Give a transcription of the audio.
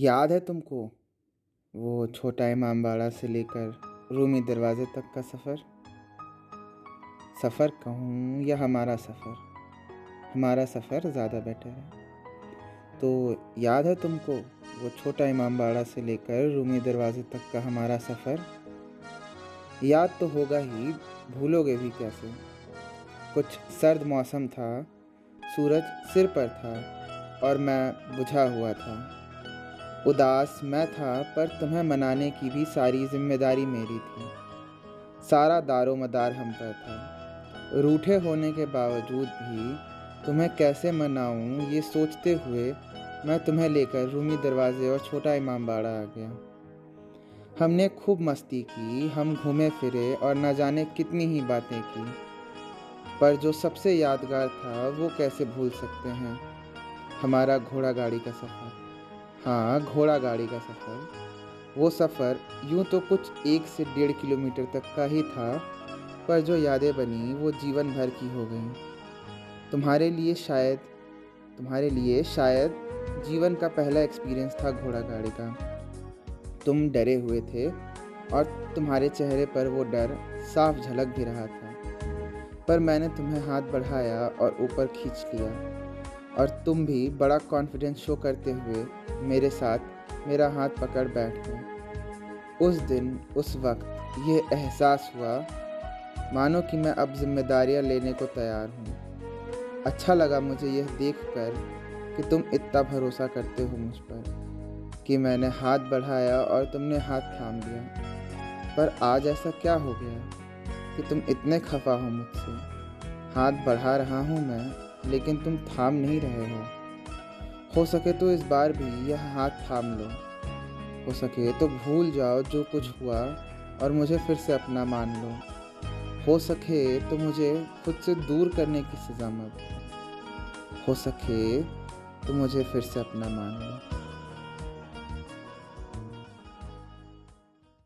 याद है तुमको वो छोटा इमाम बाड़ा से लेकर रूमी दरवाजे तक का सफ़र? सफ़र कहूँ या हमारा सफ़र? हमारा सफ़र ज़्यादा बेटर है। तो याद है तुमको वो छोटा इमाम बाड़ा से लेकर रूमी दरवाजे तक का हमारा सफ़र? याद तो होगा ही, भूलोगे भी कैसे? कुछ सर्द मौसम था, सूरज सिर पर था और मैं बुझा हुआ था। उदास मैं था, पर तुम्हें मनाने की भी सारी ज़िम्मेदारी मेरी थी। सारा दारो मदार हम पर था। रूठे होने के बावजूद भी तुम्हें कैसे मनाऊं, ये सोचते हुए मैं तुम्हें लेकर रूमी दरवाजे और छोटा इमाम बाड़ा आ गया। हमने खूब मस्ती की, हम घूमे फिरे और न जाने कितनी ही बातें की। पर जो सबसे यादगार था, वो कैसे भूल सकते हैं? हमारा घोड़ा गाड़ी का सफ़र। हाँ घोड़ा गाड़ी का सफ़र। वो सफ़र यूँ तो कुछ एक से डेढ़ किलोमीटर तक का ही था, पर जो यादें बनी वो जीवन भर की हो गई। तुम्हारे लिए शायद, तुम्हारे लिए शायद जीवन का पहला एक्सपीरियंस था घोड़ा गाड़ी का। तुम डरे हुए थे और तुम्हारे चेहरे पर वो डर साफ़ झलक भी रहा था। पर मैंने तुम्हें हाथ बढ़ाया और ऊपर खींच लिया। और तुम भी बड़ा कॉन्फिडेंस शो करते हुए मेरे साथ मेरा हाथ पकड़ बैठ गए उस दिन, उस वक्त ये एहसास हुआ, मानो कि मैं अब जिम्मेदारियाँ लेने को तैयार हूँ। अच्छा लगा मुझे यह देख कर कि तुम इतना भरोसा करते हो मुझ पर, कि मैंने हाथ बढ़ाया और तुमने हाथ थाम लिया। पर आज ऐसा क्या हो गया कि तुम इतने खफा हो मुझसे? हाथ बढ़ा रहा हूँ मैं लेकिन तुम थाम नहीं रहे हो। हो सके तो इस बार भी यह हाथ थाम लो। हो सके तो भूल जाओ जो कुछ हुआ और मुझे फिर से अपना मान लो। हो सके तो मुझे खुद से दूर करने की सज़ा मत। हो सके तो मुझे फिर से अपना मान लो।